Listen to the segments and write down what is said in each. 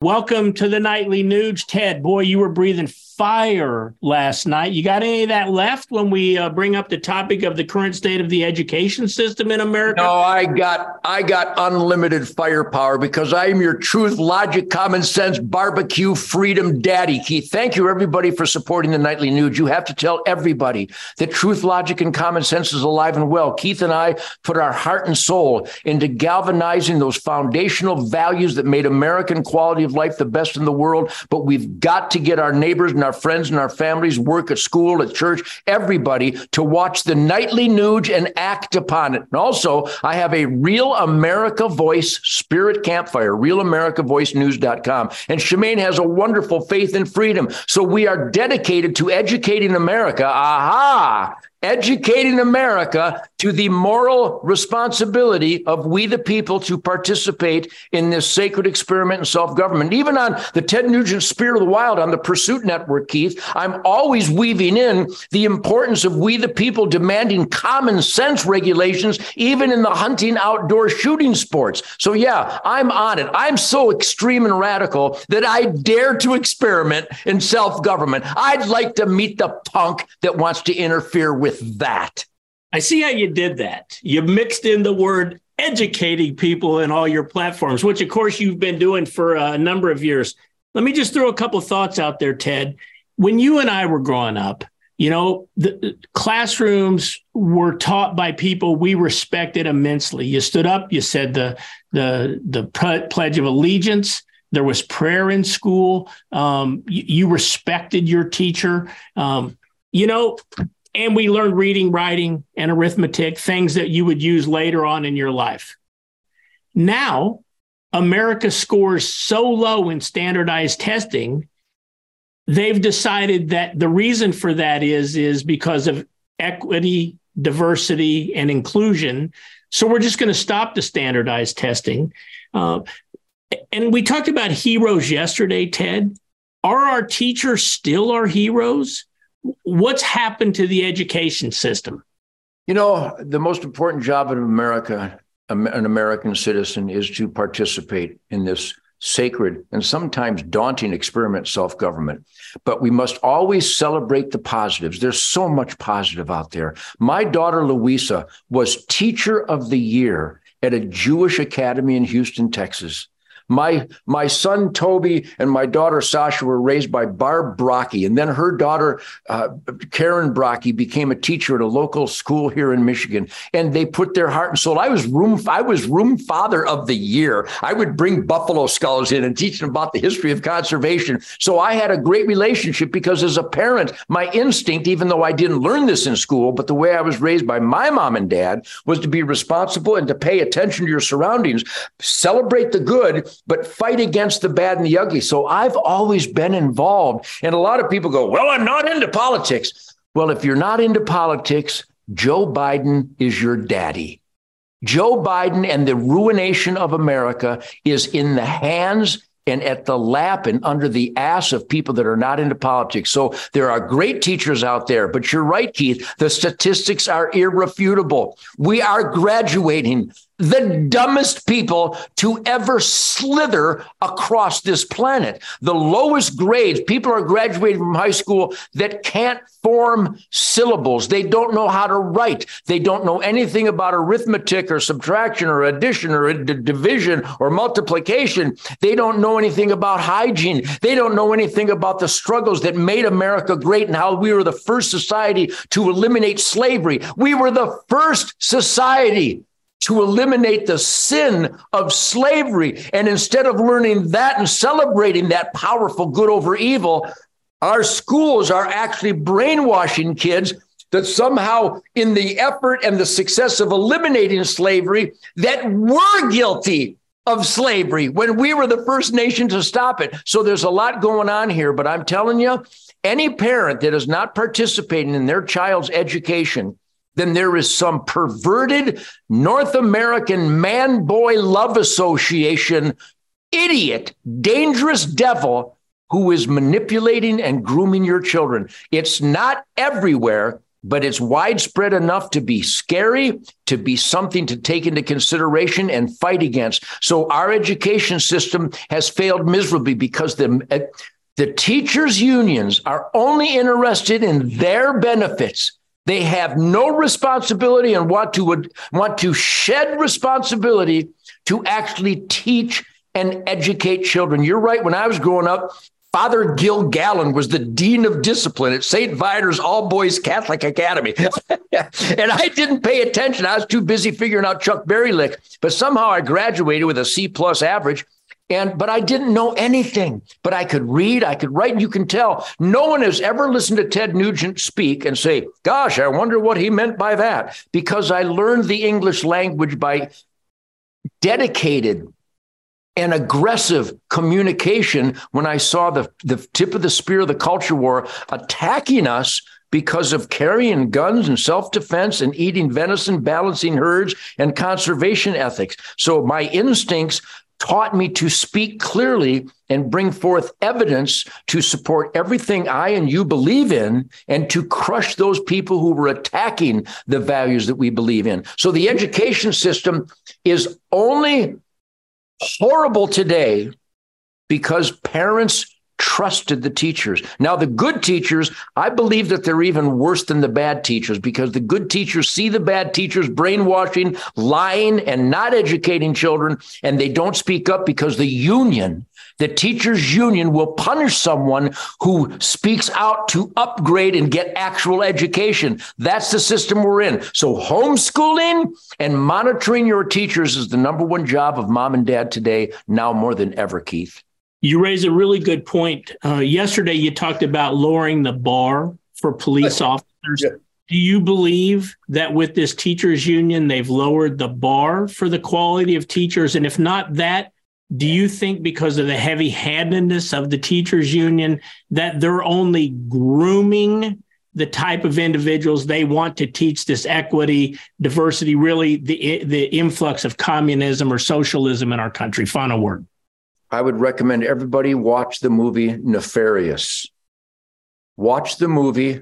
Welcome to the Nightly Nuge, Ted. Boy, you were breathing fire last night. You got any of that left when we uh, bring up the topic of the current state of the education system in America? No, I got I got unlimited firepower because I am your truth, logic, common sense, barbecue, freedom daddy, Keith. Thank you everybody for supporting the Nightly Nuge. You have to tell everybody that truth, logic, and common sense is alive and well. Keith and I put our heart and soul into galvanizing those foundational values that made American quality life the best in the world. But we've got to get our neighbors and our friends and our families, work at school, at church, everybody to watch the Nightly Nuge and act upon it. And also, I have a Real America Voice Spirit Campfire, realamericavoicenews.com. And Shemane has a wonderful faith and freedom. So we are dedicated to educating America. Aha! Educating America to the moral responsibility of we the people to participate in this sacred experiment in self-government. Even on the Ted Nugent Spirit of the Wild on the Pursuit Network, Keith, I'm always weaving in the importance of we the people demanding common sense regulations, even in the hunting outdoor shooting sports. So yeah, I'm on it. I'm so extreme and radical that I dare to experiment in self-government. I'd like to meet the punk that wants to interfere with with that. I see how you did that. You mixed in the word educating people in all your platforms, which of course you've been doing for a number of years. Let me just throw a couple thoughts out there, Ted. When you and I were growing up, you know, the classrooms were taught by people we respected immensely. You stood up, you said the the the pledge of allegiance. There was prayer in school. Um, you, you, respected your teacher. Um, you know, and we learned reading, writing, and arithmetic, things that you would use later on in your life. Now, America scores so low in standardized testing, they've decided that the reason for that is, is because of equity, diversity, and inclusion. So we're just going to stop the standardized testing. Uh, and we talked about heroes yesterday, Ted. Are our teachers still our heroes? What's happened to the education system? You know, the most important job in America, an American citizen, is to participate in this sacred and sometimes daunting experiment self government. But we must always celebrate the positives. There's so much positive out there. My daughter, Louisa, was teacher of the year at a Jewish academy in Houston, Texas. My my son Toby and my daughter Sasha were raised by Barb Brocky, and then her daughter uh, Karen Brocky became a teacher at a local school here in Michigan. And they put their heart and soul. I was room I was room father of the year. I would bring buffalo skulls in and teach them about the history of conservation. So I had a great relationship because as a parent, my instinct, even though I didn't learn this in school, but the way I was raised by my mom and dad was to be responsible and to pay attention to your surroundings, celebrate the good, but fight against the bad and the ugly. So I've always been involved. And a lot of people go, Well, I'm not into politics. Well, if you're not into politics, Joe Biden is your daddy. Joe Biden and the ruination of America is in the hands and at the lap and under the ass of people that are not into politics. So there are great teachers out there, but you're right, Keith. The statistics are irrefutable. We are graduating the dumbest people to ever slither across this planet. The lowest grades, people are graduating from high school that can't form syllables. They don't know how to write. They don't know anything about arithmetic or subtraction or addition or division or multiplication. They don't know anything about hygiene. They don't know anything about the struggles that made America great and how we were the first society to eliminate slavery. We were the first society to eliminate the sin of slavery. And instead of learning that and celebrating that powerful good over evil, our schools are actually brainwashing kids that somehow in the effort and the success of eliminating slavery that we're guilty of slavery when we were the first nation to stop it. So there's a lot going on here, but I'm telling you, any parent that is not participating in their child's education then there is some perverted North American man boy love association idiot, dangerous devil who is manipulating and grooming your children. It's not everywhere, but it's widespread enough to be scary, to be something to take into consideration and fight against. So our education system has failed miserably because the the teachers unions are only interested in their benefits. They have no responsibility and want to want to shed responsibility to actually teach and educate children. You're right. When I was growing up, Father Gil Gallen was the dean of discipline at St. Viator's All Boys Catholic Academy. and I didn't pay attention. I was too busy figuring out Chuck Berry lick. But somehow I graduated with a C plus average. And but I didn't know anything, but I could read, I could write, and you can tell no one has ever listened to Ted Nugent speak and say, Gosh, I wonder what he meant by that. Because I learned the English language by dedicated and aggressive communication when I saw the, the tip of the spear of the culture war attacking us because of carrying guns and self defense and eating venison, balancing herds, and conservation ethics. So my instincts taught me to speak clearly and bring forth evidence to support everything I and you believe in and to crush those people who were attacking the values that we believe in. So the education system is only horrible today because parents trusted the teachers. Now, the good teachers, I believe that they're even worse than the bad teachers because the good teachers see the bad teachers brainwashing, lying, and not educating children, and they don't speak up because the union, the teachers' union, will punish someone who speaks out to upgrade and get actual education. That's the system we're in. So, homeschooling and monitoring your teachers is the number one job of mom and dad today, now more than ever, Keith. You raise a really good point. Uh, yesterday, you talked about lowering the bar for police officers. Yeah. Do you believe that with this teachers union, they've lowered the bar for the quality of teachers? And if not that, do you think because of the heavy handedness of the teachers union that they're only grooming the type of individuals they want to teach this equity, diversity, really the, the influx of communism or socialism in our country? Final word. I would recommend everybody watch the movie Nefarious. Watch the movie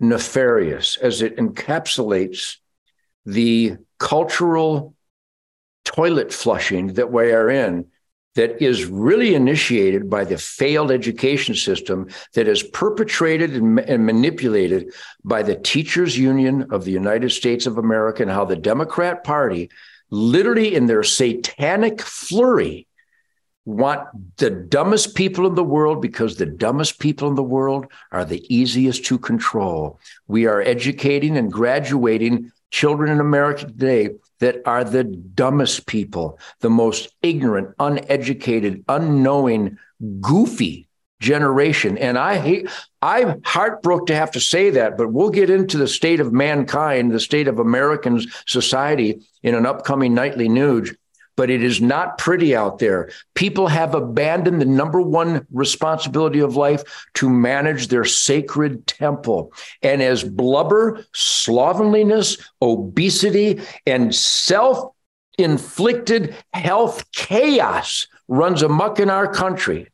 Nefarious as it encapsulates the cultural toilet flushing that we are in that is really initiated by the failed education system that is perpetrated and, and, manipulated by the teachers union of the united states of america and how the democrat party literally in their satanic flurry want the dumbest people in the world because the dumbest people in the world are the easiest to control. We are educating and graduating children in America today that are the dumbest people, the most ignorant, uneducated, unknowing, goofy generation. And I hate, I'm heartbroken to have to say that, but we'll get into the state of mankind, the state of American society in an upcoming Nightly Nuge but it is not pretty out there. People have abandoned the number one responsibility of life to manage their sacred temple. And as blubber, slovenliness, obesity, and self inflicted health chaos runs amuck in our country,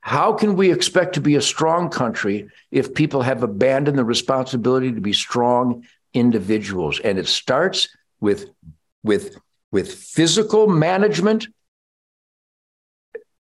how can we expect to be a strong country if people have abandoned the responsibility to be strong individuals? And it starts with, with with physical management,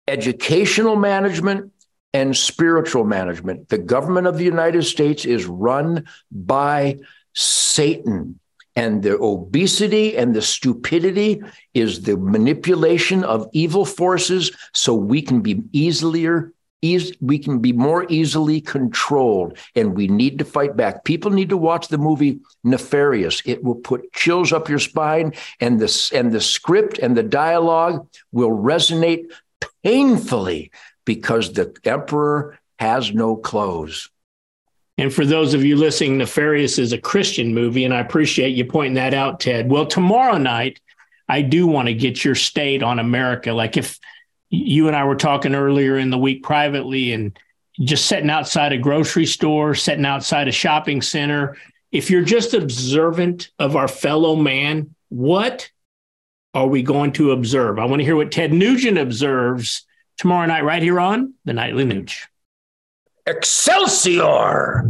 educational management, and spiritual management. The government of the United States is run by Satan. And the obesity and the stupidity is the manipulation of evil forces so we can be easier eas- we can be more easily controlled and we need to fight back. People need to watch the movie Nefarious. It will put chills up your spine and the, and the script and the dialogue will resonate painfully because the emperor has no clothes. And for those of you listening, Nefarious is a Christian movie, and I appreciate you pointing that out, Ted. Well, tomorrow night, I do want to get your state on America. Like if you and I were talking earlier in the week privately and just sitting outside a grocery store, sitting outside a shopping center. If you're just observant of our fellow man, what are we going to observe? I want to hear what Ted Nugent observes tomorrow night, right here on the Nightly Nuge. Excelsior!